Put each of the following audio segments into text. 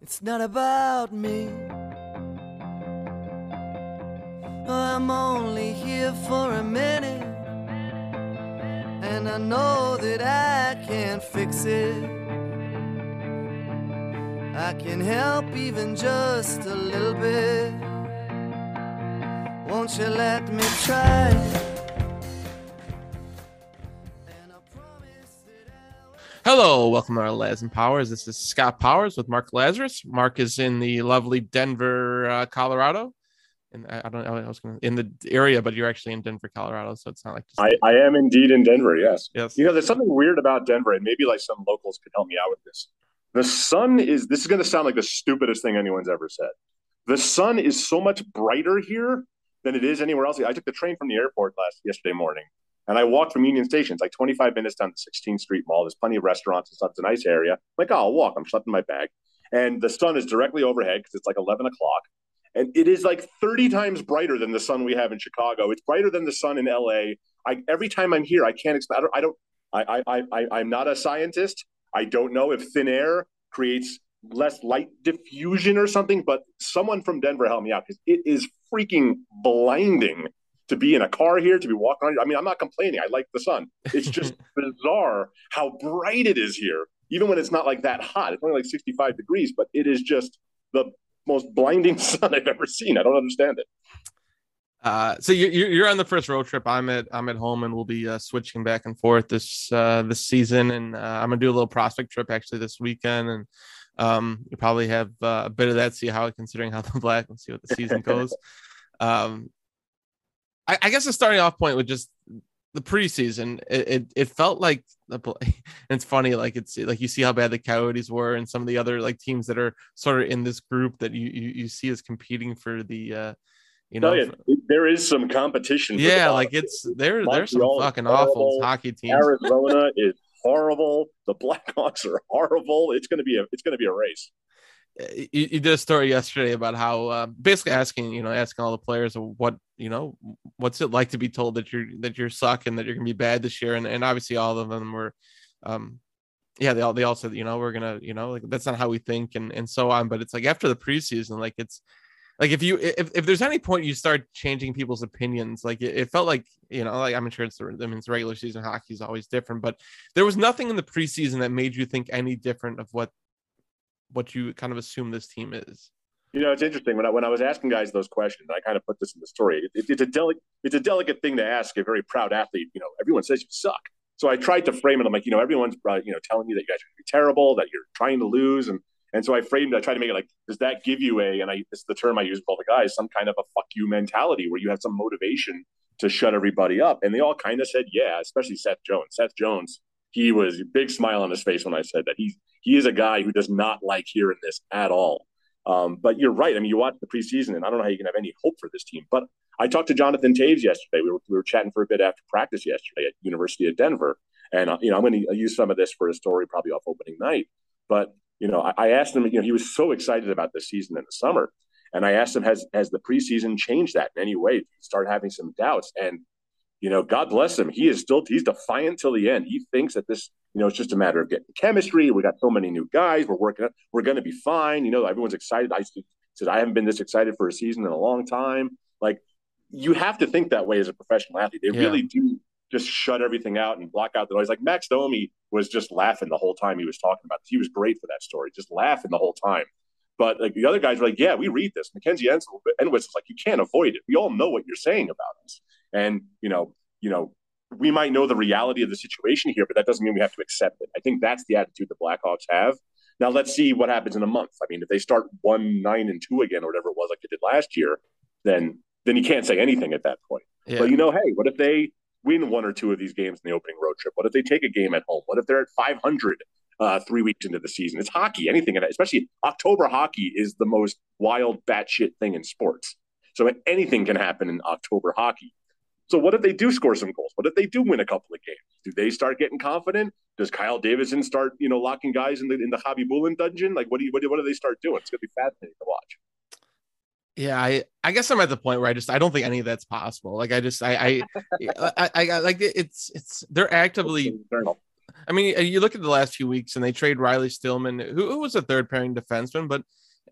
It's not about me. I'm only here for a minute. And I know that I can't fix it. I can help even just a little bit. Won't you let me try? Hello, welcome to our Laz and Powers. This is Scott Powers with Mark Lazerus. Mark is in the lovely Denver, uh, Colorado. And I, I don't know, I was gonna, in the area, but you're actually in Denver, Colorado. So it's not like I, I am indeed in Denver. Yes. Yes. You know, there's something weird about Denver, and maybe like some locals could help me out with this. The sun is, this is going to sound like the stupidest thing anyone's ever said. The sun is so much brighter here than it is anywhere else. I took the train from the airport last yesterday morning and I walked from Union Station. It's like 25 minutes down the 16th Street Mall. There's plenty of restaurants and stuff. It's a nice area. I'm like, oh, I'll walk. I'm schlepping my bag. And the sun is directly overhead because it's like 11 o'clock. And it is like 30 times brighter than the sun we have in Chicago. It's brighter than the sun in LA. I, every time I'm here, I can't explain. I don't, I, I, I, I, I'm not a scientist. I don't know if thin air creates less light diffusion or something, but someone from Denver help me out because it is freaking blinding to be in a car here, to be walking around. I mean, I'm not complaining. I like the sun. It's just bizarre how bright it is here, even when it's not like that hot. It's only like 65 degrees, but it is just the most blinding sun I've ever seen. I don't understand it. Uh, so you're you're on the first road trip. I'm at I'm at home, and we'll be uh, switching back and forth this uh, this season. And uh, I'm gonna do a little prospect trip actually this weekend, and um, you probably have uh, a bit of that. See how considering how the black. Let's see what the season goes. um, I, I guess the starting off point with just the preseason, it, it, it felt like the it's funny, like it's like you see how bad the Coyotes were and some of the other like teams that are sort of in this group that you you, you see as competing for the uh you know you, for, there is some competition. Yeah, like it's there there's some fucking awful hockey teams. Arizona is horrible. The Blackhawks are horrible. It's gonna be a it's gonna be a race you, you, did a story yesterday about how uh, basically asking you know asking all the players what you know what's it like to be told that you're that you're suck and that you're gonna be bad this year and, and obviously all of them were um yeah they all they all said you know we're gonna you know like that's not how we think and and so on but it's like after the preseason like it's like if you if, if there's any point you start changing people's opinions like it, it felt like you know like i'm sure it's i mean it's regular season hockey is always different but there was nothing in the preseason that made you think any different of what what you kind of assume this team is. You know, it's interesting when I when I was asking guys those questions. I kind of put this in the story. It, it's a delicate it's a delicate thing to ask a very proud athlete. You know, everyone says you suck. So I tried to frame it. I'm like, you know, everyone's uh, you know telling you that you guys are terrible, that you're trying to lose, and and so I framed. I tried to make it like, does that give you a? And I this is the term I use with all the guys, some kind of a fuck you mentality where you have some motivation to shut everybody up. And they all kind of said, yeah, especially Seth Jones. Seth Jones, he was big smile on his face when I said that. He's he is a guy who does not like hearing this at all. Um, but you're right. I mean, you watch the preseason, and I don't know how you can have any hope for this team. But I talked to Jonathan Toews yesterday. We were, we were chatting for a bit after practice yesterday at University of Denver, and uh, you know I'm going to use some of this for a story probably off opening night. But you know, I, I asked him. You know, he was so excited about the season in the summer, and I asked him, "Has has the preseason changed that in any way?" He started having some doubts, and you know, God bless him. He is still he's defiant till the end. He thinks that this, you know, it's just a matter of getting chemistry. We got so many new guys. We're working. We're going to be fine. You know, everyone's excited. I said I haven't been this excited for a season in a long time. Like you have to think that way as a professional athlete. They yeah. really do just shut everything out and block out the noise. Like Max Domi was just laughing the whole time he was talking about this. He was great for that story, just laughing the whole time. But like the other guys were like, yeah, we read this. Mackenzie Entwistle was like, you can't avoid it. We all know what you're saying about us. And, you know, you know, we might know the reality of the situation here, but that doesn't mean we have to accept it. I think that's the attitude the Blackhawks have. Now let's see what happens in a month. I mean, if they start one nine and two again or whatever it was like they did last year, then then you can't say anything at that point. Yeah. But you know, hey, what if they win one or two of these games in the opening road trip? What if they take a game at home? What if they're at 500 uh, three weeks into the season? It's hockey. Anything, especially October hockey, is the most wild batshit thing in sports. So anything can happen in October hockey. So what if they do score some goals? What if they do win a couple of games? Do they start getting confident? Does Kyle Davidson start, you know, locking guys in the in the Khabibulin dungeon? Like, what do you what do, what do they start doing? It's gonna be fascinating to watch. Yeah, I I guess I'm at the point where I just I don't think any of that's possible. Like I just I I I, I, I like it's it's they're actively. I mean, you look at the last few weeks, and they trade Riley Stillman, who, who was a third pairing defenseman, but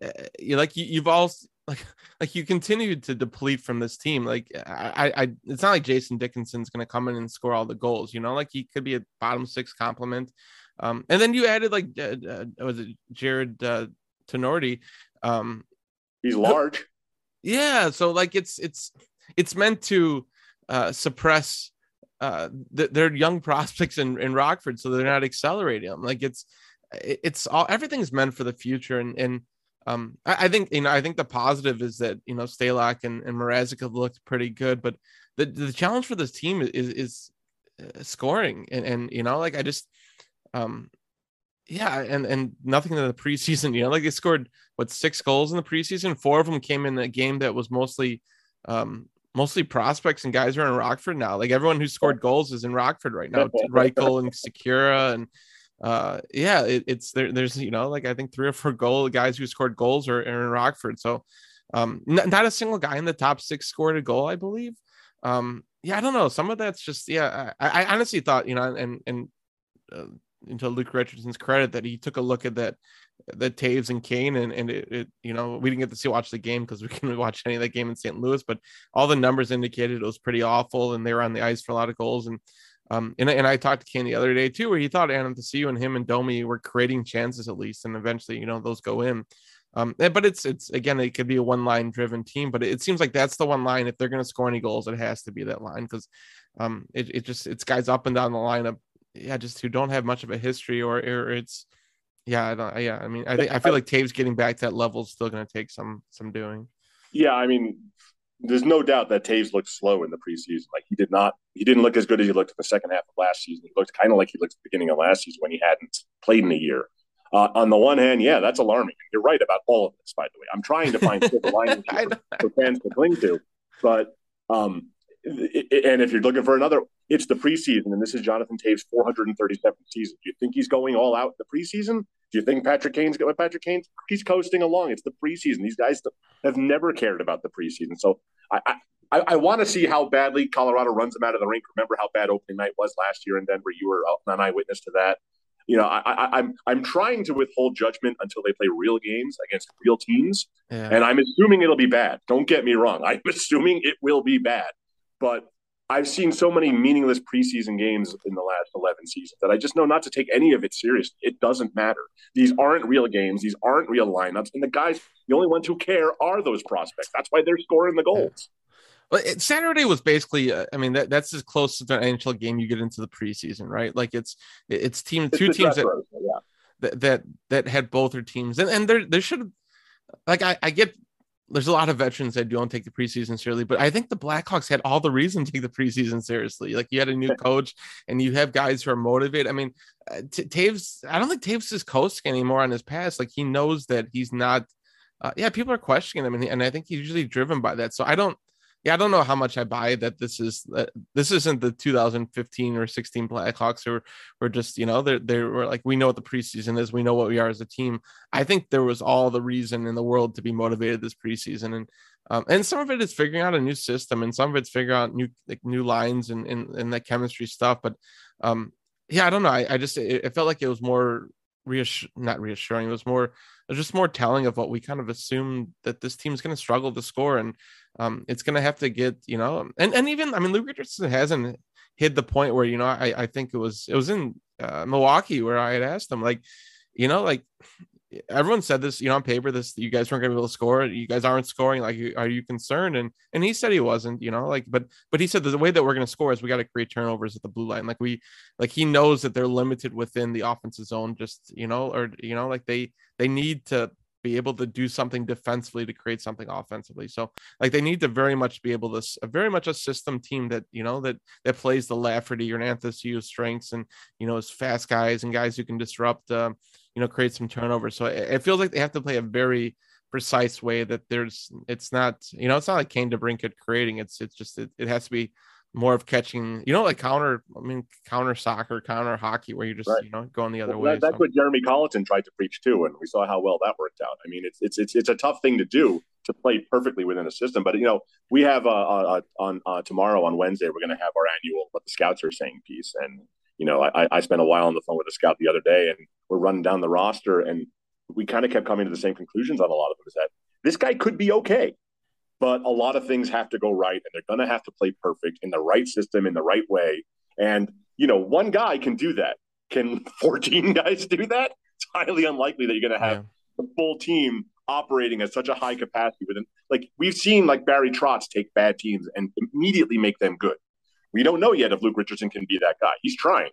uh, you like you, you've all like like you continue to deplete from this team. Like I, I it's not like Jason Dickinson's going to come in and score all the goals. You know, like he could be a bottom six complement. Um, and then you added like uh, uh, was it Jared uh, Tinordi? Um, He's large. Yeah, so like it's it's it's meant to uh, suppress uh, th- their young prospects in, in Rockford, so they're not accelerating them. Like it's it's all everything's meant for the future, and and um, I, I, think you know I think the positive is that you know Stalock and and Mrazek have looked pretty good, but the the challenge for this team is is uh, scoring, and and you know like I just um yeah, and and nothing in the preseason. You know, like they scored what six goals in the preseason. Four of them came in a game that was mostly um mostly prospects and guys are in Rockford now. Like everyone who scored goals is in Rockford right now. Reichel and Sekera and uh yeah, it, it's there. There's you know like I think three or four goal guys who scored goals are, are in Rockford. So um n- not a single guy in the top six scored a goal, I believe. Um yeah, I don't know. Some of that's just yeah. I, I honestly thought you know and and. Uh, Luke Richardson's credit that he took a look at that the Toews and Kane and and it, it, you know we didn't get to see watch the game because we couldn't watch any of that game in St. Louis, but all the numbers indicated it was pretty awful and they were on the ice for a lot of goals and um and, and I talked to Kane the other day too where he thought Athanasiou and him and Domi were creating chances at least and eventually you know those go in. Um, eh, but it's it's again it could be a one line driven team, but it, seems like that's the one line. If they're going to score any goals, it has to be that line because um it, it just it's guys up and down the lineup yeah, just who don't have much of a history or, or it's yeah, I don't yeah, I mean I think I feel like Toews getting back to that level is still gonna take some some doing. Yeah, I mean there's no doubt that Toews looked slow in the preseason. Like he did not he didn't look as good as he looked in the second half of last season. He looked kind of like he looked at the beginning of last season when he hadn't played in a year. Uh, on the one hand, yeah, that's alarming. You're right about all of this, by the way. I'm trying to find silver linings for, for fans to cling to, but um, and if you're looking for another, it's the preseason, and this is Jonathan Toews' 437th season. Do you think he's going all out in the preseason? Do you think Patrick Kane's going? Patrick Kane's he's coasting along. It's the preseason. These guys have never cared about the preseason. So I I, I want to see how badly Colorado runs them out of the rink. Remember how bad opening night was last year in Denver. You were an eyewitness to that. You know, I, I, I'm I'm trying to withhold judgment until they play real games against real teams, yeah. and I'm assuming it'll be bad. Don't get me wrong. I'm assuming it will be bad. But I've seen so many meaningless preseason games in the last 11 seasons that I just know not to take any of it seriously. It doesn't matter. These aren't real games. These aren't real lineups. And the guys, the only ones who care are those prospects. That's why they're scoring the goals. Well, it, Saturday was basically, uh, I mean, that, that's as close to an NHL game you get into the preseason, right? Like it's it's team it's two teams that, yeah. that, that that had both their teams, and and there there should like I, I get there's a lot of veterans that don't take the preseason seriously, but I think the Blackhawks had all the reason to take the preseason seriously. Like you had a new coach and you have guys who are motivated. I mean, uh, T- Toews, I don't think Toews is coasting anymore on his past. Like he knows that he's not. Uh, yeah, people are questioning him, and, and I think he's usually driven by that. So I don't yeah, I don't know how much I buy that this is uh, this isn't the 2015 or 16 Blackhawks who were just you know they they were like we know what the preseason is, we know what we are as a team. I think there was all the reason in the world to be motivated this preseason, and um, and some of it is figuring out a new system, and some of it's figuring out new like new lines and and, and that chemistry stuff. But um, yeah, I don't know. I, I just it, it felt like it was more reassure not reassuring. It was more it was just more telling of what we kind of assumed that this team's going to struggle to score and um, it's going to have to get, you know, and, and even, I mean, Luke Richardson hasn't, hit the point where you know I I think it was it was in uh, Milwaukee where I had asked him like, you know, like everyone said this, you know, on paper, this you guys weren't going to be able to score. You guys aren't scoring. Like, are you concerned? And and he said he wasn't. You know, like, but but he said the way that we're going to score is we got to create turnovers at the blue line. Like we, like he knows that they're limited within the offensive zone. Just you know, or you know, like they they need to be able to do something defensively to create something offensively. So like they need to very much be able to very much a system team that you know that that plays the Lafferty or Anthony strengths and you know is fast guys and guys who can disrupt. Uh, you know, create some turnovers. So it, it feels like they have to play a very precise way that there's it's not you know it's not like Kane DeBrincat creating it's it's just it, it has to be more of catching you know like counter I mean counter soccer counter hockey where you're just right. you know going the other well, way. That's so. what Jeremy Colliton tried to preach too, and we saw how well that worked out. I mean it's it's it's it's a tough thing to do to play perfectly within a system, but you know we have uh, uh, on uh, tomorrow on Wednesday we're going to have our annual what the scouts are saying piece and you know, I, I spent a while on the phone with a scout the other day, and we're running down the roster, and we kind of kept coming to the same conclusions on a lot of them. Is that this guy could be okay, but a lot of things have to go right, and they're going to have to play perfect in the right system in the right way. And you know, one guy can do that. Can 14 guys do that? It's highly unlikely that you're going to have yeah. the full team operating at such a high capacity within like we've seen like Barry Trotz take bad teams and immediately make them good. We don't know yet if Luke Richardson can be that guy. He's trying,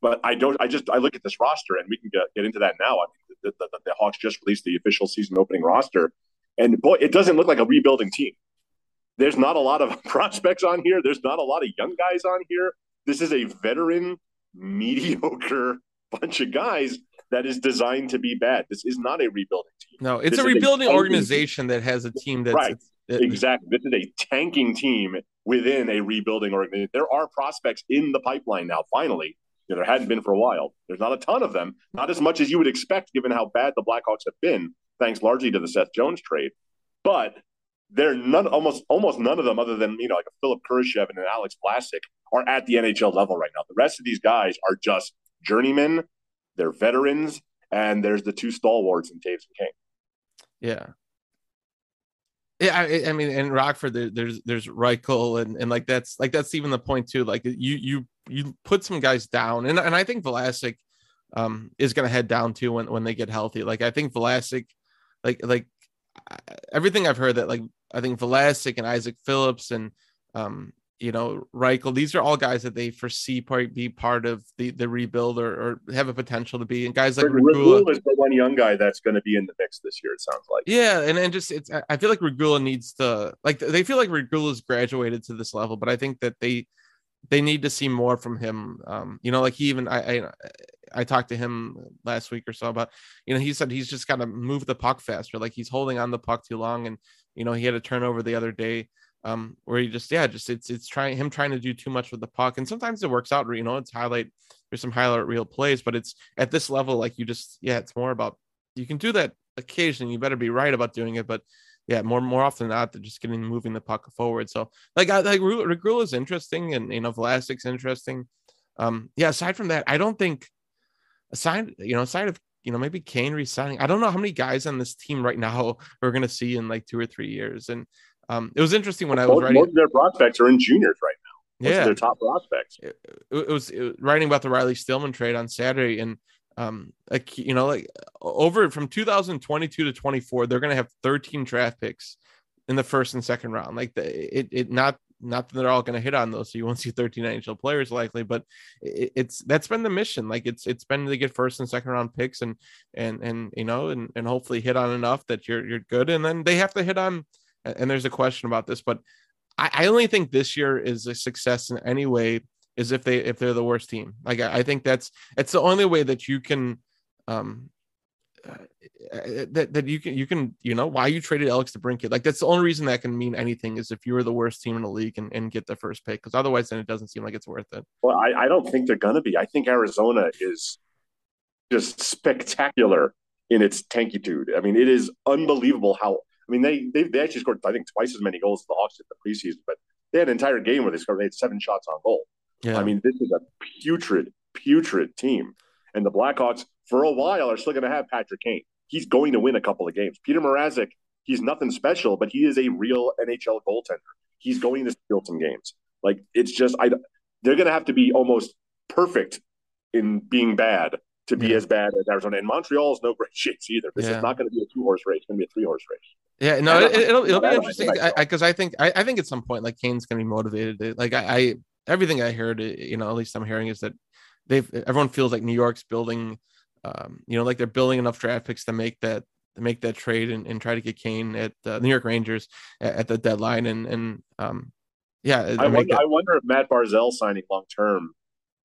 but I don't. I just I look at this roster, and we can get, get into that now. I mean, the, the, the Hawks just released the official season opening roster, and boy, it doesn't look like a rebuilding team. There's not a lot of prospects on here. There's not a lot of young guys on here. This is a veteran, mediocre bunch of guys that is designed to be bad. This is not a rebuilding team. No, it's this a rebuilding a organization team. that has a team that's right. exactly. This is a tanking team within a rebuilding organization. There are prospects in the pipeline now, finally. You know, there hadn't been for a while. There's not a ton of them, not as much as you would expect given how bad the Blackhawks have been, thanks largely to the Seth Jones trade. But they're none almost almost none of them other than you know like a Philipp Kurashev and an Alex Vlasic are at the NHL level right now. The rest of these guys are just journeymen, they're veterans, and there's the two stalwarts in Toews and Kane. Yeah. Yeah, I, I, mean, in Rockford, there, there's there's Reichel, and and like that's like that's even the point too. Like you you you put some guys down, and and I think Vlasic um is going to head down too when when they get healthy. Like I think Vlasic, like like everything I've heard that like I think Vlasic and Isaak Phillips and um you know, Reichel, these are all guys that they foresee part be part of the the rebuild or, or have a potential to be. And guys like Regula is the one young guy that's going to be in the mix this year. It sounds like. Yeah, and and just it's I feel like Regula needs to like they feel like Regula's graduated to this level, but I think that they they need to see more from him. Um, you know, like he even I, I I talked to him last week or so about, you know, he said he's just got to move the puck faster. Like he's holding on the puck too long, and you know he had a turnover the other day um, where he just yeah, just it's it's trying him trying to do too much with the puck, and sometimes it works out. You know, it's highlight there's some highlight real plays, but it's at this level like you just yeah, it's more about you can do that occasionally. You better be right about doing it, but yeah, more more often than not, they're just getting moving the puck forward. So like I like Regula is interesting, and you know Vlasic's interesting. Um, yeah, aside from that, I don't think aside you know aside of you know maybe Kane resigning, I don't know how many guys on this team right now we're gonna see in like two or three years, and um, it was interesting when I was writing. Most of their prospects are in juniors right now. Most yeah, their top prospects. It, it, was, it, was, writing about the Riley Stillman trade on Saturday, and um, like you know, like over from 2022 to 24, they're going to have 13 draft picks in the first and second round. Like the, it, it not not that they're all going to hit on those, so you won't see 13 NHL players likely, but it, it's that's been the mission. Like it's it's been to get first and second round picks and and and you know and and hopefully hit on enough that you're you're good, and then they have to hit on and there's a question about this, but I, I only think this year is a success in any way is if they if they're the worst team. Like I, I think that's it's the only way that you can um uh, that that you can you can you know why you traded Alex DeBrincat like that's the only reason that can mean anything is if you were the worst team in the league and, and get the first pick because otherwise then it doesn't seem like it's worth it. Well, I, I don't think they're gonna be. I think Arizona is just spectacular in its tankitude. I mean, it is unbelievable how I mean, they, they they actually scored I think twice as many goals as the Hawks in the preseason, but they had an entire game where they scored they had seven shots on goal. Yeah. I mean, this is a putrid, putrid team, and the Blackhawks for a while are still going to have Patrick Kane. He's going to win a couple of games. Peter Mrazek, he's nothing special, but he is a real NHL goaltender. He's going to steal some games. Like it's just I they're going to have to be almost perfect in being bad to be Yeah. as bad as Arizona. And Montreal is no great shakes either. This Yeah. is not going to be a two horse race. It's going to be a three horse race. Yeah, no, uh, it, don't- it'll it'll be I interesting I because I, think I, I think at some point like Kane's gonna be motivated. Like I, I everything I heard, you know, at least I'm hearing is that they've everyone feels like New York's building, um, you know, like they're building enough draft picks to make that to make that trade and, and try to get Kane at the New York Rangers at, at the deadline and and um, yeah, I wonder, that- I wonder if Matt Barzal signing long term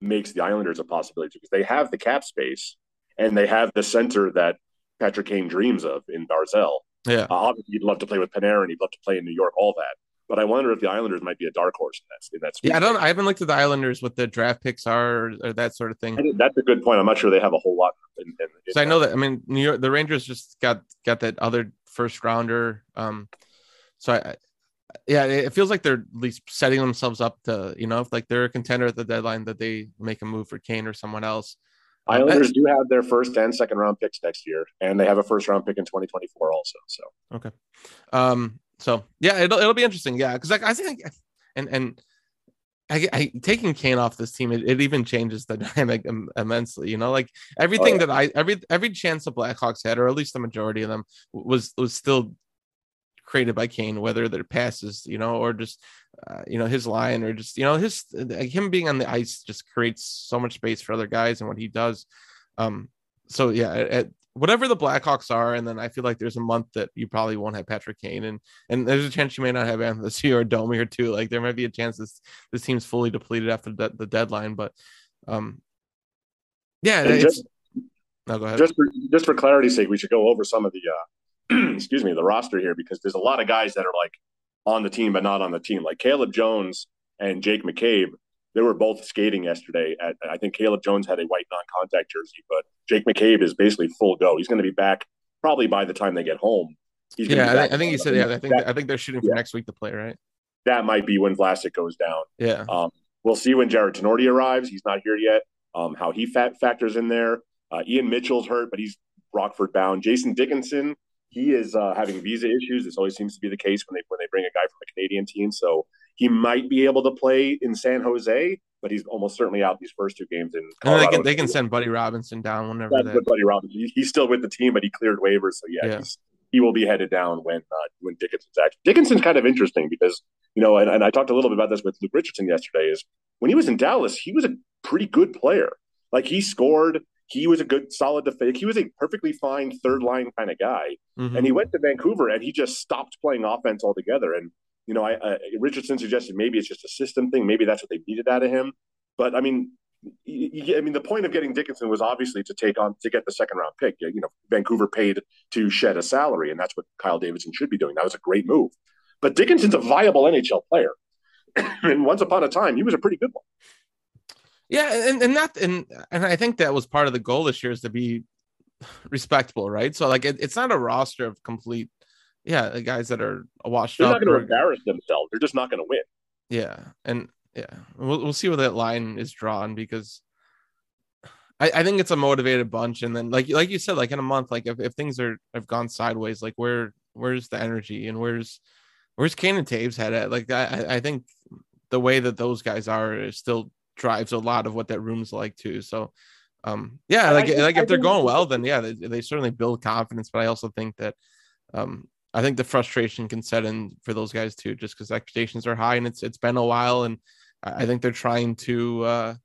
makes the Islanders a possibility because they have the cap space and they have the center that Patrick Kane dreams of in Barzal. yeah. Uh, obviously, he'd love to play with Panarin. He'd love to play in New York. All that. But I wonder if the Islanders might be a dark horse in that. In that Yeah, I don't. I haven't looked at the Islanders what the draft picks are or, or that sort of thing. Think that's a good point. I'm not sure they have a whole lot. In, in, So I know that I mean New York, the Rangers just got got that other first rounder. Um, so I, yeah, it it feels like they're at least setting themselves up to you know if like they're a contender at the deadline that they make a move for Kane or someone else. Um, Islanders do have their first and second round picks next year, and they have a first round pick in 2024 also. So Okay. Um. So yeah, it'll it'll be interesting. Yeah, because like I think, and and I, I taking Kane off this team, it, it even changes the dynamic im- immensely. You know, like everything yeah. that I every every chance the Blackhawks had, or at least the majority of them, was was still created by Kane, whether their passes, you know, or just uh, you know his line, or just you know his like him being on the ice just creates so much space for other guys and what he does. Um. So yeah, at whatever the Blackhawks are, and then I feel like there's a month that you probably won't have Patrick Kane, and and there's a chance you may not have Anthony or Domi or two. Like there might be a chance this this team's fully depleted after the, the deadline, but um, yeah, And just- no, go ahead. just for just for clarity's sake, we should go over some of the uh, excuse me the roster here because there's a lot of guys that are like on the team but not on the team. Like Caleb Jones and Jake McCabe, they were both skating yesterday. At I think Caleb Jones had a white non-contact jersey, but Jake McCabe is basically full go. He's going to be back probably by the time they get home. He's yeah, I think, I think he said. Yeah, I think that, I think they're shooting for yeah. next week to play, right? that might be when Vlasic goes down. Yeah, Um, we'll see when Jared Tinordi arrives. He's not here yet. Um, how he fat factors in there. Uh, Ian Mitchell's hurt, but he's Rockford bound. Jason Dickinson, he is uh, having visa issues. This always seems to be the case when they when they bring a guy from a Canadian team. So he might be able to play in San Jose, but he's almost certainly out these first two games in and they can they can send Buddy Robinson down whenever That's that. Buddy Robinson. He, he's still with the team, but he cleared waivers. So yeah, Yeah. He's, he will be headed down when uh, when Dickinson's actually. Dickinson's kind of interesting because you know, and, and I talked a little bit about this with Luke Richardson yesterday. Is when he was in Dallas, he was a pretty good player. Like he scored. He was a good, solid defense. He was a perfectly fine third line kind of guy. Mhm. And he went to Vancouver and he just stopped playing offense altogether. And you know, I uh, Richardson suggested maybe it's just a system thing. Maybe that's what they needed out of him. But I mean, I mean, the point of getting Dickinson was obviously to take on to get the second round pick. You know, Vancouver paid to shed a salary, and that's what Kyle Davidson should be doing. That was a great move. But Dickinson's a viable NHL player, and once upon a time, he was a pretty good one. Yeah, and and that and and I think that was part of the goal this year is to be respectable, right? So like it, it's not a roster of complete, yeah, the guys that are washed They're up. not going to embarrass themselves. They're just not going to win. Yeah, and yeah, we'll we'll see where that line is drawn because I, I think it's a motivated bunch, and then like like you said, like in a month, like if, if things are have gone sideways, like where where's the energy and where's where's Kane and Toews head at? Like I I- think the way that those guys are is still drives a lot of what that room's like too. So um yeah, like like I if they're going well, then yeah, they, they certainly build confidence. But I also think that um I think the frustration can set in for those guys too, just because expectations are high and it's it's been a while, and I think they're trying to uh,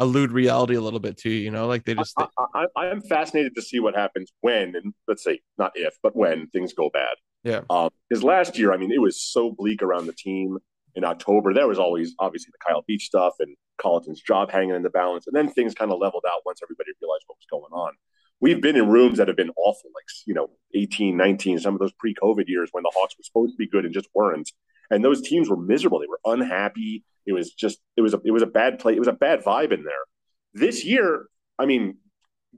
elude reality a little bit too. You know, like they just I, I, I am fascinated to see what happens when, and let's say not if, but when things go bad. Yeah. Because last year, I mean, it was so bleak around the team. In October, there was always obviously the Kyle Beach stuff and Colliton's job hanging in the balance, and then things kind of leveled out once everybody realized what was going on. We've been in rooms that have been awful, like you know, 18, 19, some of those pre-COVID years when the Hawks were supposed to be good and just weren't. And those teams were miserable. They were unhappy. It was just it was a it was a bad play. It was a bad vibe in there. This year, I mean,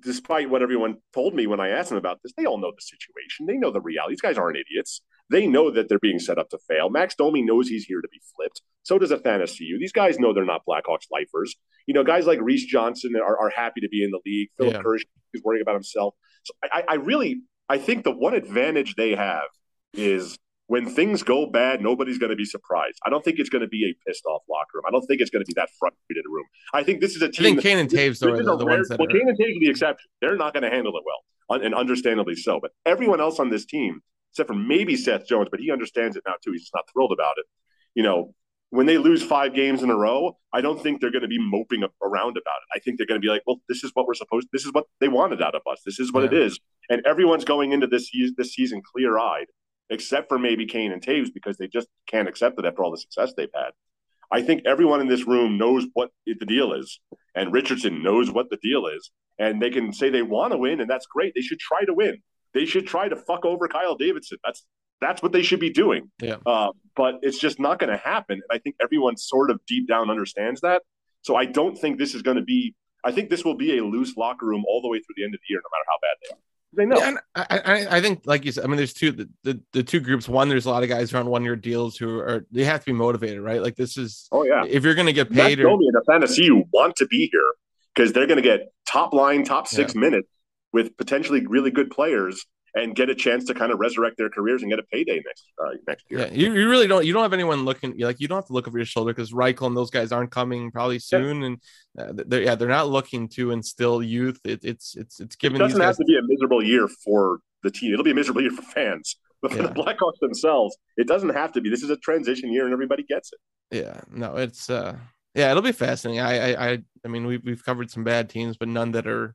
despite what everyone told me when I asked them about this, they all know the situation. They know the reality. These guys aren't idiots. They know that they're being set up to fail. Max Domi knows he's here to be flipped. So does Athanasiou. These guys know they're not Blackhawks lifers. You know, guys like Reese Johnson are, are happy to be in the league. Philip Yeah. Kirsch is worrying about himself. So I, I really, I think the one advantage they have is when things go bad, nobody's going to be surprised. I don't think it's going to be a pissed off locker room. I don't think it's going to be that frustrated room. I think this is a team. I think Kane and Toews are the, the rare, ones that well, are. Kane and Toews are the exception. They're not going to handle it well, and understandably so. But everyone else on this team, except for maybe Seth Jones, but he understands it now too. He's just not thrilled about it. You know, when they lose five games in a row, I don't think they're going to be moping around about it. I think they're going to be like, well, this is what we're supposed. This is what they wanted out of us. This is what Yeah. it is. And everyone's going into this this season clear eyed, except for maybe Kane and Toews because they just can't accept it after all the success they've had. I think everyone in this room knows what the deal is, and Richardson knows what the deal is, and they can say they want to win, and that's great. They should try to win. They should try to fuck over Kyle Davidson. That's that's what they should be doing. Yeah. Uh, but it's just not going to happen. And I think everyone sort of deep down understands that. So I don't think this is going to be. I think this will be a loose locker room all the way through the end of the year, no matter how bad they are. They know. Yeah, and I, I, I think, like you said, I mean, there's two the, the, the two groups. One, there's a lot of guys who are on one year deals who are they have to be motivated, right? Like this is oh yeah. if you're going to get Matt paid or Domi and the fantasy you want to be here because they're going to get top line, top six minutes with potentially really good players and get a chance to kind of resurrect their careers and get a payday next uh, next year. Yeah, you, you really don't. You don't have anyone looking like you don't have to look over your shoulder because Reichel and those guys aren't coming probably soon, and uh, they're yeah they're not looking to instill youth. It, it's it's it's It giving these doesn't have guys. to be a miserable year for the team. It'll be a miserable year for fans, but for Yeah. the Blackhawks themselves, it doesn't have to be. This is a transition year, and everybody gets it. Yeah, no, it's uh yeah, it'll be fascinating. I I I, I mean we've we've covered some bad teams, but none that are.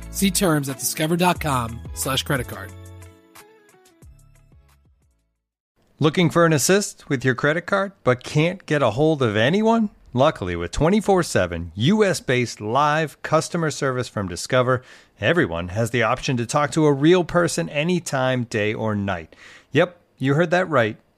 See terms at discover.com slash credit card. Looking for an assist with your credit card but can't get a hold of anyone? Luckily, with 24 7 US based live customer service from Discover, everyone has the option to talk to a real person anytime, day or night. Yep, you heard that right.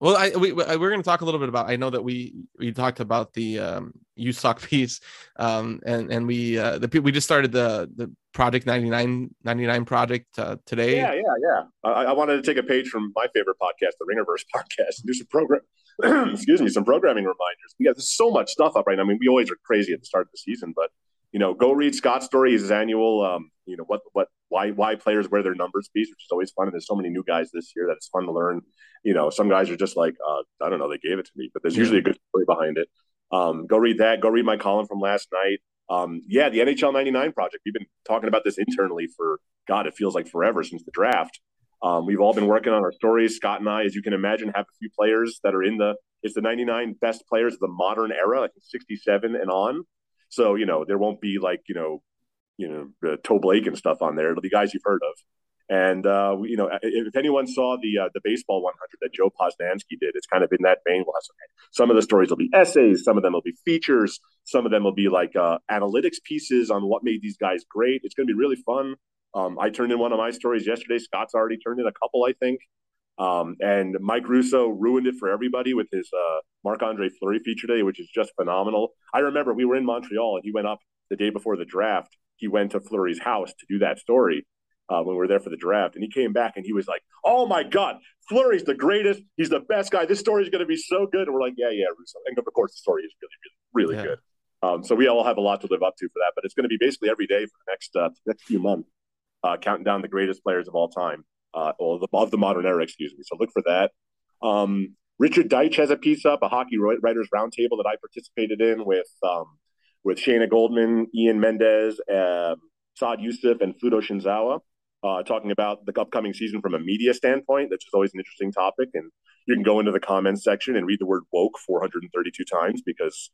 well i we, we- we're going to talk a little bit about i know that we we talked about the um you suck piece um and and we uh the we just started the the project 99 99 project uh today Yeah, yeah, yeah. I, I wanted to take a page from my favorite podcast, the Ringerverse podcast, and do some program. excuse me, some programming reminders. We have so much stuff up right now. I mean, we always are crazy at the start of the season, but you know, go read Scott's story. His annual, um, you know, what what why why players wear their numbers piece, which is always fun. And there's so many new guys this year that it's fun to learn. You know, some guys are just like, uh, I don't know, they gave it to me, but there's usually a good story behind it. Um, go read that. Go read my column from last night. Um, yeah, the NHL 99 project. We've been talking about this internally for God, it feels like forever since the draft. Um, we've all been working on our stories. Scott and I, as you can imagine, have a few players that are in the it's the 99 best players of the modern era, like 67 and on. So you know there won't be like you know you know uh, Toe Blake and stuff on there. It'll be guys you've heard of. And uh, you know, if, if anyone saw the uh, the baseball 100 that Joe Posnanski did, it's kind of in that vein. We'll some of the stories will be essays, some of them will be features, some of them will be like uh, analytics pieces on what made these guys great. It's going to be really fun. Um, I turned in one of my stories yesterday. Scott's already turned in a couple, I think. Um, and Mike Russo ruined it for everybody with his uh, Marc Andre Fleury feature day, which is just phenomenal. I remember we were in Montreal and he went up the day before the draft. He went to Fleury's house to do that story uh, when we were there for the draft. And he came back and he was like, Oh my God, Fleury's the greatest. He's the best guy. This story is going to be so good. And we're like, Yeah, yeah, Russo. And of course, the story is really, really, really Yeah. good. Um, so we all have a lot to live up to for that. But it's going to be basically every day for the next uh, next few months, uh, counting down the greatest players of all time, uh, the, of the modern era, excuse me. So look for that. Um, Richard Deitsch has a piece up, a hockey writers roundtable that I participated in with um, with Shayna Goldman, Ian Mendes, um Saad Yousuf, and Fluto Shinzawa, uh, talking about the upcoming season from a media standpoint, which is always an interesting topic. And you can go into the comments section and read the word woke 432 times because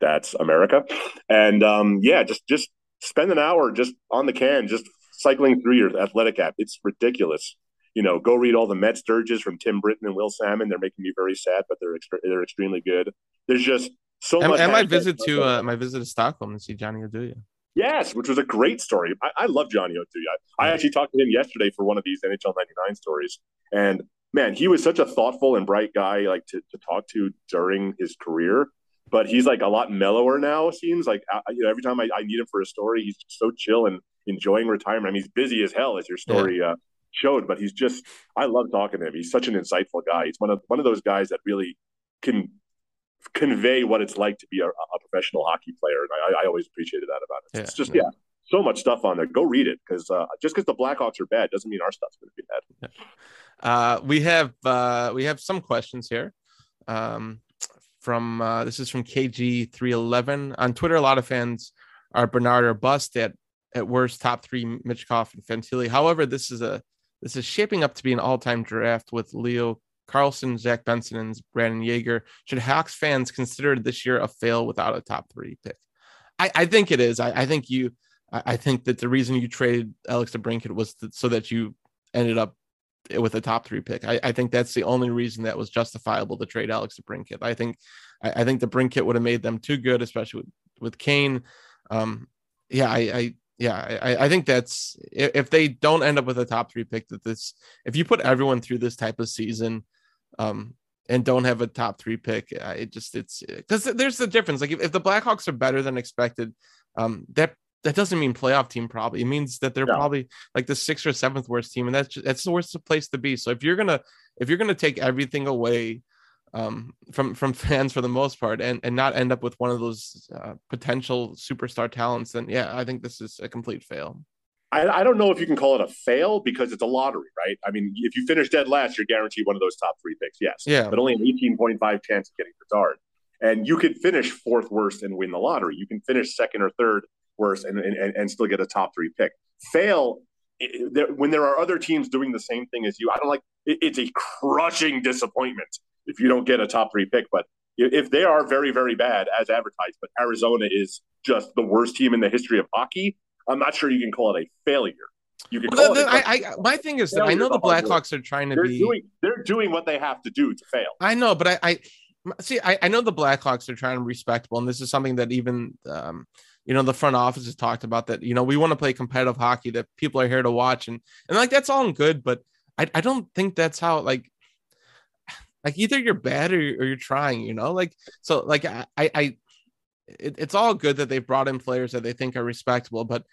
that's America. And um, yeah, just just spend an hour just on the can, just cycling through your athletic app. It's ridiculous. You know, go read all the Mets dirges from Tim Britton and Will Sammon. They're making me very sad, but they're they're extremely good. There's just so and, much. and my visit to uh, my visit to Stockholm to see Johnny Oduya. Yes, which was a great story. I, I love Johnny Oduya. I actually talked to him yesterday for one of these NHL '99 stories, and man, he was such a thoughtful and bright guy, like to, to talk to during his career. But he's like a lot mellower now. It seems like I, you know, every time I, I need him for a story, he's so chill and enjoying retirement. I mean, he's busy as hell, as your story uh, showed. But he's just, I love talking to him. He's such an insightful guy. He's one of one of those guys that really can convey what it's like to be a, a professional hockey player. And I, I always appreciated that about it. Yeah, it's just yeah. yeah. so much stuff on there. Go read it because uh, just because the Blackhawks are bad doesn't mean our stuff's going to be bad. Uh, we have uh, we have some questions here. Um, from uh, this is from KG311 on Twitter. A lot of fans are Bedard or bust at at worst top three Michkov and Fantilli. However, this is a this is shaping up to be an all time draft with Leo Carlsson, Zach Benson, and Brayden Yager. Should Hawks fans consider this year a fail without a top three pick? I, I think it is. I, I think you. I, I think that the reason you traded Alex DeBrincat was so that you ended up with a top three pick. I, I think that's the only reason that was justifiable to trade Alex DeBrincat. I think I, I think DeBrincat would have made them too good, especially with, with Kane. Um, yeah, I, I yeah, I, I think that's if, they don't end up with a top three pick, that this if you put everyone through this type of season, um, and don't have a top three pick, it just it's because there's the difference. Like if, if the Blackhawks are better than expected, um, that that doesn't mean playoff team probably. It means that they're No. probably like the sixth or seventh worst team, and that's ju- that's the worst place to be. So if you're gonna if you're gonna take everything away um, from from fans for the most part, and and not end up with one of those uh, potential superstar talents, then yeah, I think this is a complete fail. I, I don't know if you can call it a fail because it's a lottery, right? I mean, if you finish dead last, you're guaranteed one of those top three picks, yes. Yeah. But only an 18.5 chance of getting Bedard. And you could finish fourth worst and win the lottery. You can finish second or third worst and, and, and still get a top three pick. Fail when there are other teams doing the same thing as you. I don't like it's a crushing disappointment if you don't get a top three pick. But if they are very, very bad as advertised, but Arizona is just the worst team in the history of hockey, I'm not sure you can call it a failure. You can Well, call the- it. the- a- I, I my thing is that I know the is a hard word. Blackhawks are trying to they're be. doing they're doing what they have to do to fail. I know, but I, I see. I, I know the Blackhawks are trying to be respectable, and this is something that even um, you know the front office has talked about. That you know we want to play competitive hockey. That people are here to watch, and and like that's all good, but I, I don't think that's how like like either you're bad or, or you're trying. You know, like so like I I. It, it's all good that they've brought in players that they think are respectable, but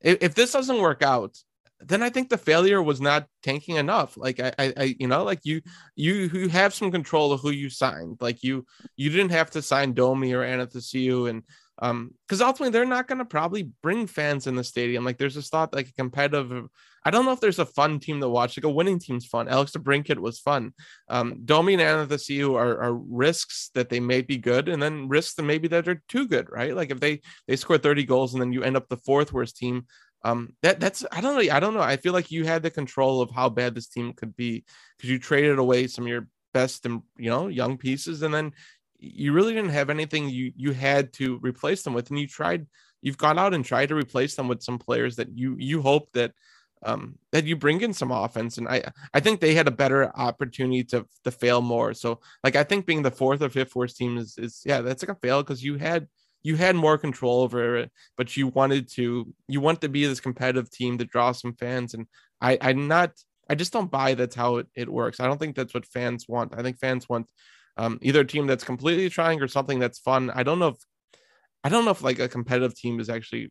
if, if this doesn't work out, then I think the failure was not tanking enough. Like I, I, I, you know, like you, you, you have some control of who you signed. Like you, you didn't have to sign Domi or Athanasiou, and um, because ultimately they're not going to probably bring fans in the stadium. Like there's this thought, like a competitive. I don't know if there's a fun team to watch. Like a winning team's fun. Alex DeBrincat was fun. Um, Domi and Athanasiou are, are risks that they may be good, and then risks that maybe that are too good, right? Like if they they score 30 goals and then you end up the fourth worst team, um that that's i don't know i don't know i feel like you had the control of how bad this team could be because you traded away some of your best and you know young pieces and then you really didn't have anything you you had to replace them with and you tried you've gone out and tried to replace them with some players that you you hope that um that you bring in some offense and i i think they had a better opportunity to to fail more. So like i think being the fourth or fifth worst team is is yeah that's like a fail because you had you had more control over it but you wanted to you want to be this competitive team to draw some fans and i i'm not i just don't buy that's how it, it works. I don't think that's what fans want. I think fans want um, either a team that's completely trying or something that's fun. I don't know if i don't know if like a competitive team is actually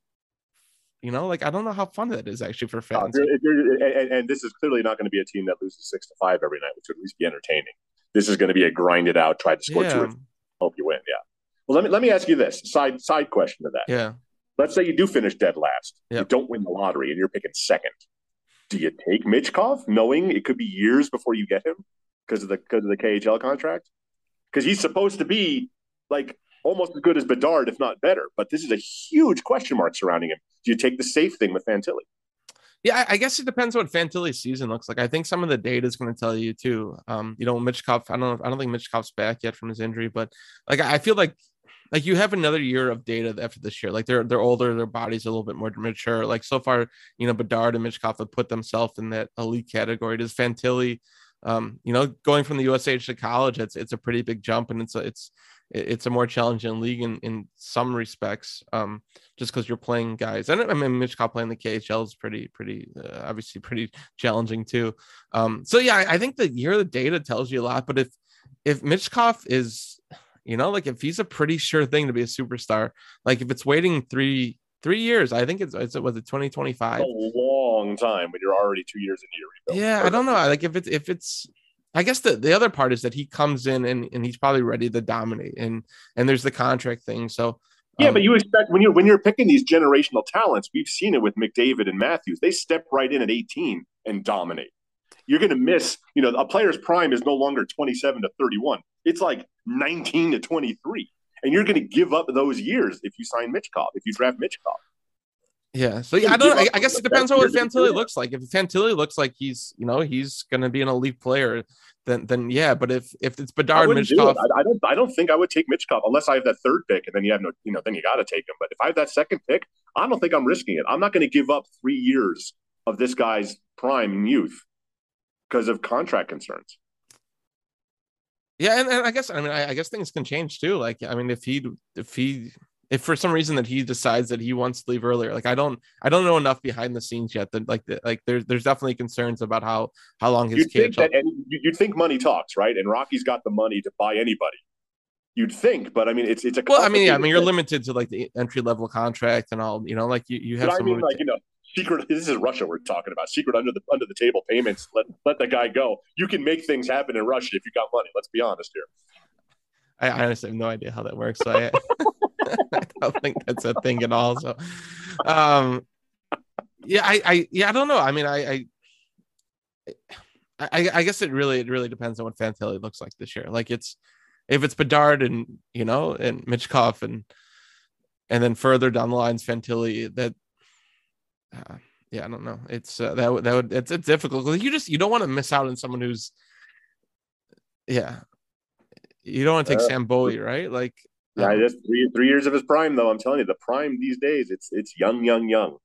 you know like i don't know how fun that is actually for Uh, fans you're- and, and- this is clearly not going to be a team that loses six to five every night, which would at least be entertaining. This is going to be a grinded out, try to score two yeah or hope you win. Yeah. Well, let me let me ask you this side side question to that. yeah Let's say you do finish dead last, you don't win the lottery, and you're picking second. Do you take Michkov, knowing it could be years before you get him because of the because of the KHL contract? Because he's supposed to be like almost as good as Bedard, if not better. But this is a huge question mark surrounding him. Do you take the safe thing with Fantilli? Yeah, I guess it depends what Fantilli's season looks like. I think some of the data is going to tell you too. Um, you know, Michkov. I don't know. I don't think Michkov's back yet from his injury, but like I feel like like you have another year of data after this year. Like they're they're older, their bodies a little bit more mature. Like so far, you know, Bedard and Michkov have put themselves in that elite category. Does Fantilli, um, you know, going from the USH to college, it's it's a pretty big jump, and it's it's it's a more challenging league in, in some respects, um, just because you're playing guys. And I mean, Michkov playing the KHL is pretty, pretty, uh, obviously pretty challenging too. Um, so yeah, I, I think the year the data tells you a lot. But if if Michkov is, you know, like if he's a pretty sure thing to be a superstar, like if it's waiting three three years, I think it's it's was it 2025. A long time when you're already two years into your rebuild. Yeah, I don't know. Like if it's if it's I guess the, the other part is that he comes in and, and he's probably ready to dominate and and there's the contract thing. So yeah, um, but you expect when you're when you're picking these generational talents, we've seen it with McDavid and Matthews. They step right in at 18 and dominate. You're going to miss, you know, a player's prime is no longer 27 to 31. It's like 19 to 23. And you're going to give up those years if you sign Michkov, if you draft Michkov. Yeah. So yeah, I don't. I, I guess it depends on what Fantilli looks like. If Fantilli looks like he's, you know, he's going to be an elite player, then then yeah. But if if it's Bedard, I do I, I, don't. I don't think I would take Michkov unless I have that third pick, and then you have no, you know, then you got to take him. But if I have that second pick, I don't think I'm risking it. I'm not going to give up three years of this guy's prime youth because of contract concerns. Yeah, and, and I guess I mean I, I guess things can change too. Like I mean, if he if he if for some reason that he decides that he wants to leave earlier like i don't i don't know enough behind the scenes yet that like like there's there's definitely concerns about how how long his you'd think, that, and you'd think money talks right? And rocky's got the money to buy anybody. You'd think but i mean it's it's a well i mean yeah i mean you're limited to like the entry level contract and all you know like you, you have but some i mean like you know secret this is russia we're talking about secret under the under the table payments let let the guy go. You can make things happen in russia if you got money let's be honest here. I honestly have no idea how that works. So I, I don't think that's a thing at all. So, um, yeah, I, I, yeah, I don't know. I mean, I, I, I, I guess it really, it really depends on what Fantilli looks like this year. Like it's, if it's Bedard and you know and Michkov and and then further down the lines Fantilli that uh, yeah I don't know it's uh, that would that would it's, it's difficult you just you don't want to miss out on someone who's yeah you don't want to take uh, Sam Bowie right like yeah, um, just three three years of his prime though. I'm telling you, the prime these days, it's it's young, young, young,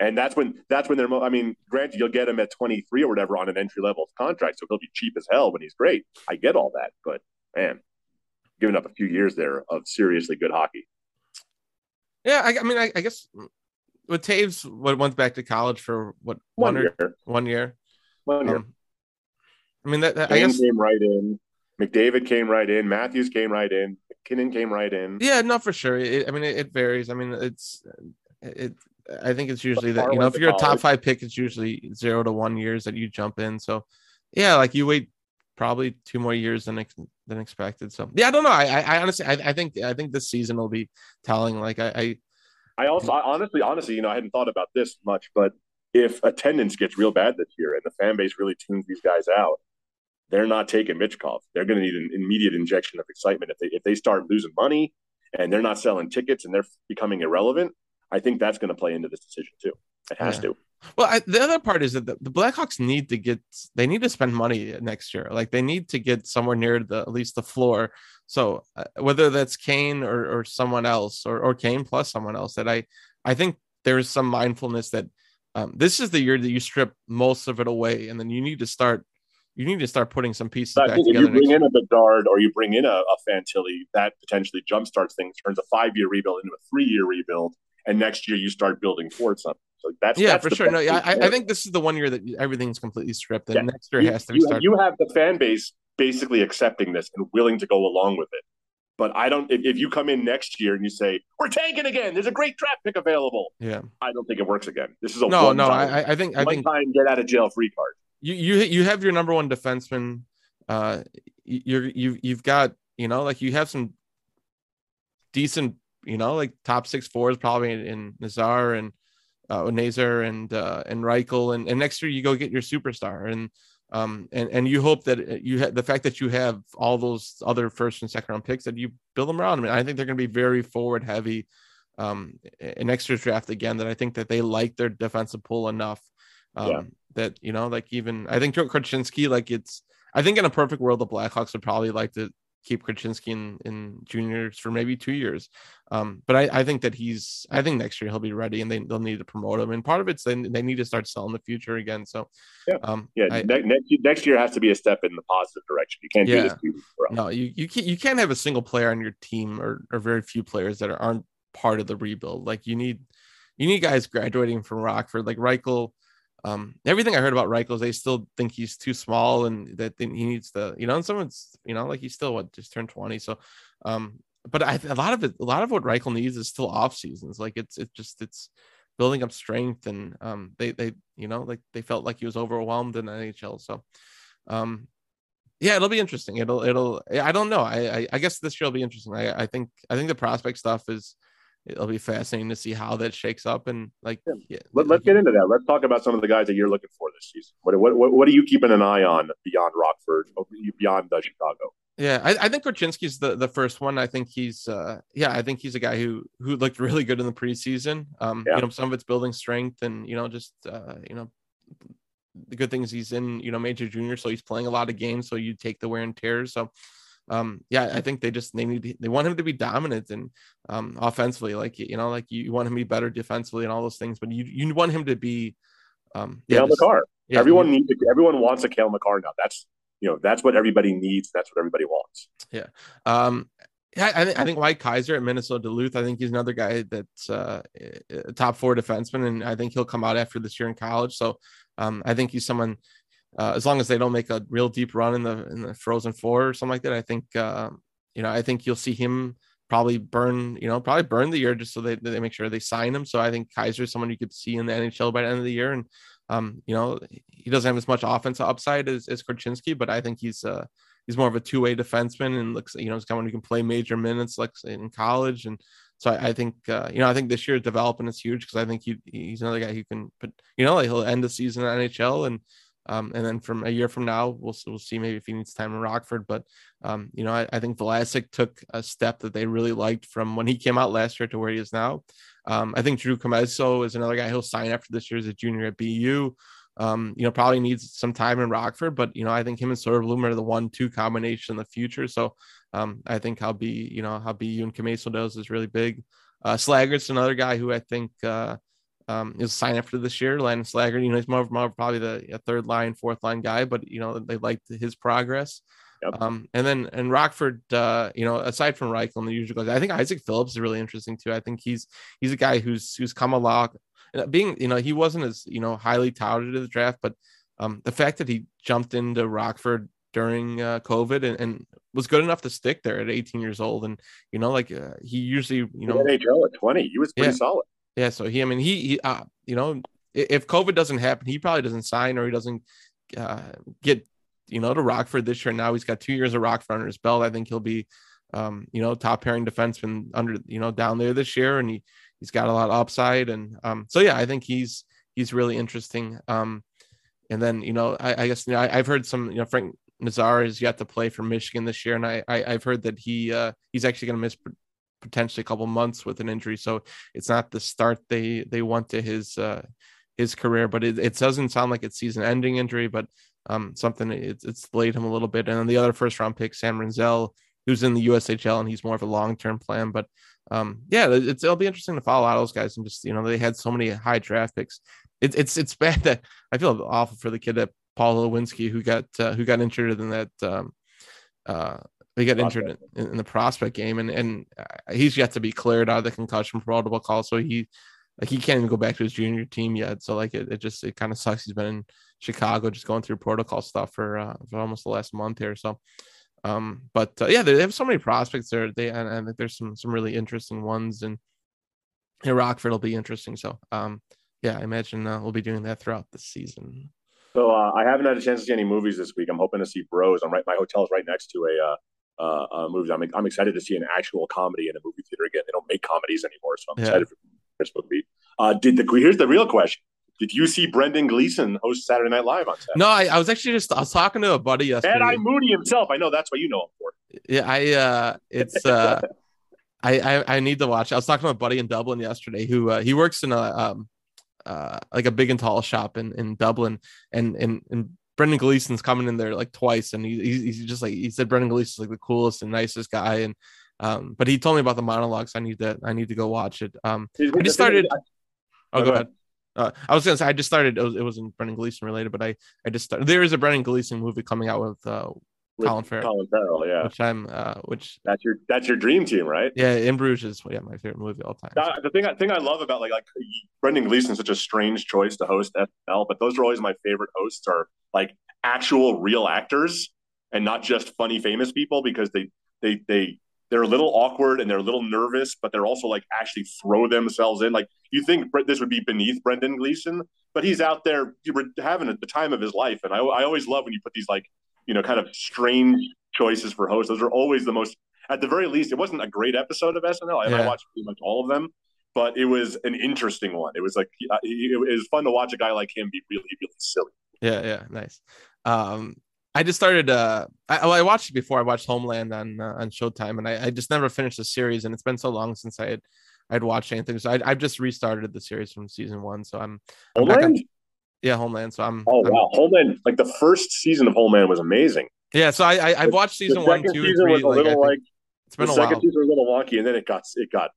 and that's when that's when they're. Mo- I mean, granted, you'll get him at 23 or whatever on an entry level contract, so he'll be cheap as hell when he's great. I get all that, but man, giving up a few years there of seriously good hockey. Yeah, I, I mean, I, I, guess with Toews what went back to college for what one, one year, one year, one year. Um, I mean, that, that I guess came right in. McDavid came right in. Matthews came right in. MacKinnon came right in. Yeah, no, for sure. It, I mean, it, it, varies. I mean, it's it. I think it's usually that you know if you're a top five pick, it's usually zero to one years that you jump in. So, yeah, like you wait probably two more years than than expected. So, yeah, I don't know. I I, I honestly I, I think I think this season will be telling. Like I I, I also I honestly honestly you know I hadn't thought about this much, but if attendance gets real bad this year and the fan base really tunes these guys out, they're not taking Michkov. They're going to need an immediate injection of excitement if they if they start losing money and they're not selling tickets and they're becoming irrelevant. I think that's going to play into this decision too. It has yeah. to. Well, I, the other part is that the, the, Blackhawks need to get they need to spend money next year. Like they need to get somewhere near the at least the floor. So uh, whether that's Kane or, or someone else or or Kane plus someone else, that I I think there is some mindfulness that um, this is the year that you strip most of it away, and then you need to start you need to start putting some pieces back together. If you bring in a Bedard or you bring in a, a Fantilli, that potentially jumpstarts things, turns a five year rebuild into a three year rebuild, and next year you start building towards something. So that's yeah, that's for sure. No, yeah, I, I, think this is the one year that everything's completely stripped, and yeah. next year you, has to you, start. You have the fan base basically accepting this and willing to go along with it. But I don't. If, if you come in next year and you say we're tanking again, there's a great draft pick available. Yeah, I don't think it works again. This is a no, no. I, I think I think time get out of jail free card you you you have your number one defenseman. Uh, you're you you've got you know like you have some decent you know like top six fours probably in, in Nazar and uh, and uh, and Reichel and, and next year you go get your superstar and um and and you hope that you have the fact that you have all those other first and second round picks that you build them around. I mean, I think they're going to be very forward heavy um in next year's draft again. That I think that they like their defensive pool enough um, that you know like even i think Joe Korchinski like it's i think in a perfect world the blackhawks would probably like to keep Korchinski in, in juniors for maybe two years. Um, but I, I think that he's I think next year he'll be ready and they, they'll need to promote him. And part of it's they, they need to start selling the future again. So yeah, um, yeah. I, ne- next, next year has to be a step in the positive direction. You can't yeah, do this. No, you you can't you can't have a single player on your team or or very few players that are, aren't part of the rebuild. Like you need you need guys graduating from Rockford, like Reichel um, everything I heard about Reichel, they still think he's too small and that he needs to, you know, and someone's, you know, like he's still what just turned 20. So, um, but I, a lot of it, a lot of what Reichel needs is still off seasons. Like it's, it's just, it's building up strength and, um, they, they, you know, like they felt like he was overwhelmed in the NHL. So, um, yeah, it'll be interesting. It'll, it'll, I don't know. I, I, I guess this year will be interesting. I, I think, I think the prospect stuff is, it'll be fascinating to see how that shakes up. And like, yeah. Yeah, Let, us get into that. Let's talk about some of the guys that you're looking for this season. What what what, what are you keeping an eye on beyond Rockford, beyond uh, Chicago? Yeah, I, I think Korchinski's the, the first one. I think he's uh yeah, I think he's a guy who who looked really good in the preseason. Um, yeah. you know, some of it's building strength and you know, just uh, you know, the good things he's in, you know, major junior, so he's playing a lot of games, so you take the wear and tear. So um, yeah, I think they just they need they want him to be dominant and um, offensively, like you know, like you, want him to be better defensively and all those things, but you you want him to be um, yeah, Cale Makar. Yeah, everyone needs everyone wants a Cale Makar now. That's you know that's what everybody needs. That's what everybody wants. Yeah. Um, yeah, I think I think Wyatt Kaiser at Minnesota Duluth. I think he's another guy that's uh, a top four defenseman, and I think he'll come out after this year in college. So um, I think he's someone uh, as long as they don't make a real deep run in the in the Frozen Four or something like that, I think uh, you know I think you'll see him probably burn you know probably burn the year just so they, they make sure they sign him. So I think Kaiser is someone you could see in the NHL by the end of the year, and um, you know he doesn't have as much offensive upside as, as Korchinski, but I think he's uh he's more of a two way defenseman and looks you know he's someone who can play major minutes like in college and. So I, I think uh, you know I think this year's development is huge because I think he, he's another guy who can put you know like he'll end the season in NHL and um, and then from a year from now, we'll we'll see maybe if he needs time in Rockford. But um, you know, I, I, think Vlasic took a step that they really liked from when he came out last year to where he is now. Um, I think Drew Commesso is another guy he'll sign after this year as a junior at BU. Um, you know, probably needs some time in Rockford, but you know, I think him and Soderblom are the one-two combination in the future. So um, I think how be you know how BU and Commesso does is really big. Uh, another guy who I think. Uh, um, he'll sign after this year. Landon Slaggert, you know, he's more, more probably the third line, fourth line guy, but you know, they liked his progress. Yep. Um, and then and Rockford, uh, you know, aside from Reichel and the usual guys, I think Isaac Phillips is really interesting too. I think he's he's a guy who's who's come along, being you know he wasn't as you know highly touted in the draft, but um, the fact that he jumped into Rockford during uh, COVID and, and, was good enough to stick there at 18 years old, and you know, like uh, he usually you know NHL at 20, he was pretty yeah. solid. Yeah, so he, I mean, he, he uh, you know, if COVID doesn't happen, he probably doesn't sign or he doesn't uh, get, you know, to Rockford this year. Now he's got two years of Rockford under his belt. I think he'll be, um, you know, top pairing defenseman under, you know, down there this year, and he he's got a lot of upside, and um, so yeah, I think he's he's really interesting. Um, and then you know, I, I guess you know, I, have heard some, you know, Frank Nazar is yet to play for Michigan this year, and I, I have heard that he uh, he's actually going to miss potentially a couple months with an injury. So it's not the start they they want to his uh, his career, but it, it doesn't sound like it's season ending injury, but um, something it's it's delayed him a little bit. And then the other first round pick, Sam Rinzel, who's in the USHL and he's more of a long term plan. But um, yeah, it'll be interesting to follow out those guys and just you know they had so many high draft picks. It, it's it's bad that I feel awful for the kid that Paul Ludwinski who got uh, who got injured in that um, uh, he got injured in, in, the prospect game, and and uh, he's yet to be cleared out of the concussion protocol call. So he like he can't even go back to his junior team yet. So like it, it just it kind of sucks. He's been in Chicago just going through protocol stuff for uh, for almost the last month here. So um, but uh, yeah, they have so many prospects there. They and, and there's some some really interesting ones, and in Rockford will be interesting. So um, yeah, I imagine uh, we'll be doing that throughout the season. So uh, I haven't had a chance to see any movies this week. I'm hoping to see Bros. I'm right. My hotel is right next to a uh, uh, uh, movies. I'm I'm excited to see an actual comedy in a movie theater again. They don't make comedies anymore, so I'm yeah. excited for this movie. Uh, did the here's the real question: Did you see Brendan Gleeson host Saturday Night Live on Saturday? No, I, I was actually just I was talking to a buddy yesterday. Mad-Eye Moody himself. I know that's what you know him for. Yeah, I uh, it's uh, I, I I need to watch. I was talking to a buddy in Dublin yesterday who uh, he works in a um uh like a big and tall shop in in Dublin, and and and Brendan Gleeson's coming in there like twice, and he, he's, just like he said Brendan Gleeson's like the coolest and nicest guy, and um, but he told me about the monologues. I need to I need to go watch it. Um, I just started. Oh, go ahead. Uh, I was gonna say I just started. It, was, it wasn't Brendan Gleeson related, but I I just started. There is a Brendan Gleeson movie coming out with uh, With Colin Farrell, Colin Farrell, yeah. which I'm uh, which That's your that's your dream team, right? yeah, In Bruges is yeah my favorite movie of all time. The thing I thing I love about like like Brendan Gleeson's such a strange choice to host SNL, but those are always my favorite hosts are like actual real actors and not just funny famous people because they they they they're a little awkward and they're a little nervous, but they're also like actually throw themselves in. Like you think this would be beneath Brendan Gleeson, but he's out there having the time of his life. And I, I always love when you put these like you know kind of strange choices for hosts. Those are always the most. At the very least, it wasn't a great episode of SNL. I, I watched pretty much all of them, but it was an interesting one. It was like it, it was fun to watch a guy like him be really really silly. Yeah, yeah, nice. Um, I just started. Uh, I, well, I watched it before. I watched Homeland on uh, on Showtime, and I, I just never finished the series. And it's been so long since I had I'd watched anything. So I, I've just restarted the series from season one. So I'm, I'm back on-. Yeah, Homeland. So I'm. Oh I'm- wow, Homeland! Like the first season of Homeland was amazing. yeah. So I, I I've watched season the one, two, and season three. was a Like, little like it's been the a second while. season was a little wonky, and then it got it got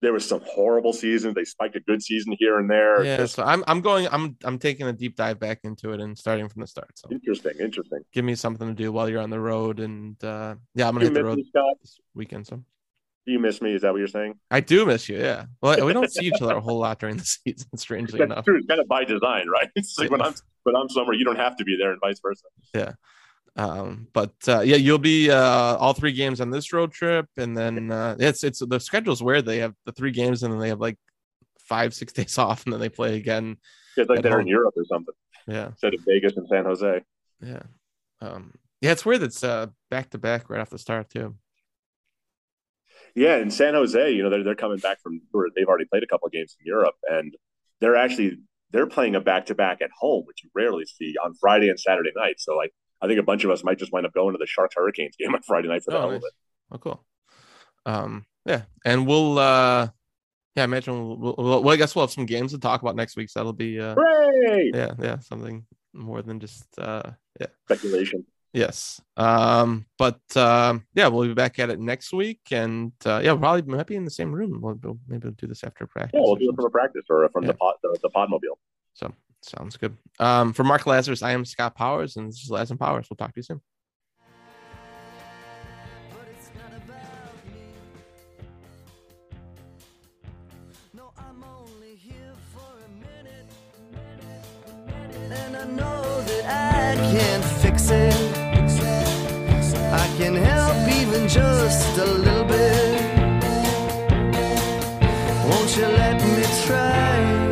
there was some horrible seasons. They spiked a good season here and there. Yeah. Just So I'm I'm going. I'm I'm taking a deep dive back into it and starting from the start. So interesting, interesting. give me something to do while you're on the road. And uh, yeah, I'm gonna hit the road Scott? this weekend. So Do you miss me? Is that what you're saying? I do miss you. Yeah. Well, we don't see each other a whole lot during the season. Strangely That's enough. true. It's kind of by design, right? It's like when I'm when I'm somewhere, you don't have to be there, and vice versa. Yeah. Um, but uh, yeah, you'll be uh, all three games on this road trip, and then uh, it's it's the schedule's weird. They have the three games, and then they have like five six days off, and then they play again. It's like they're home. in Europe or something Yeah, instead of Vegas and San Jose. yeah, um, yeah. It's weird. It's uh back to back right off the start too. Yeah, in San Jose, you know, they're they're coming back from. They've already played a couple of games in Europe, and they're actually they're playing a back to back at home, which you rarely see on Friday and Saturday night. So, like, I think a bunch of us might just wind up going to the Sharks Hurricanes game on Friday night for the Oh, hell nice. of it. Oh, cool. Um, yeah, and we'll uh, yeah, I imagine we'll, we'll, well, I guess we'll have some games to talk about next week. So that'll be uh, Hooray! yeah, yeah, something more than just uh, yeah. Speculation. Yes. Um, but um, yeah, we'll be back at it next week, and uh, yeah, we'll probably might be in the same room. We'll, we'll maybe we'll do this after practice. Yeah, we'll do it from a practice or from Yeah. the pod the, the Podmobile. So sounds good. Um, for Mark Lazerus, I am Scott Powers, and this is Laz and Powers. We'll talk to you soon. But it's not about me. No, I'm only here for a minute. And I know that I can't fix it. Can help even just a little bit. Won't you let me try?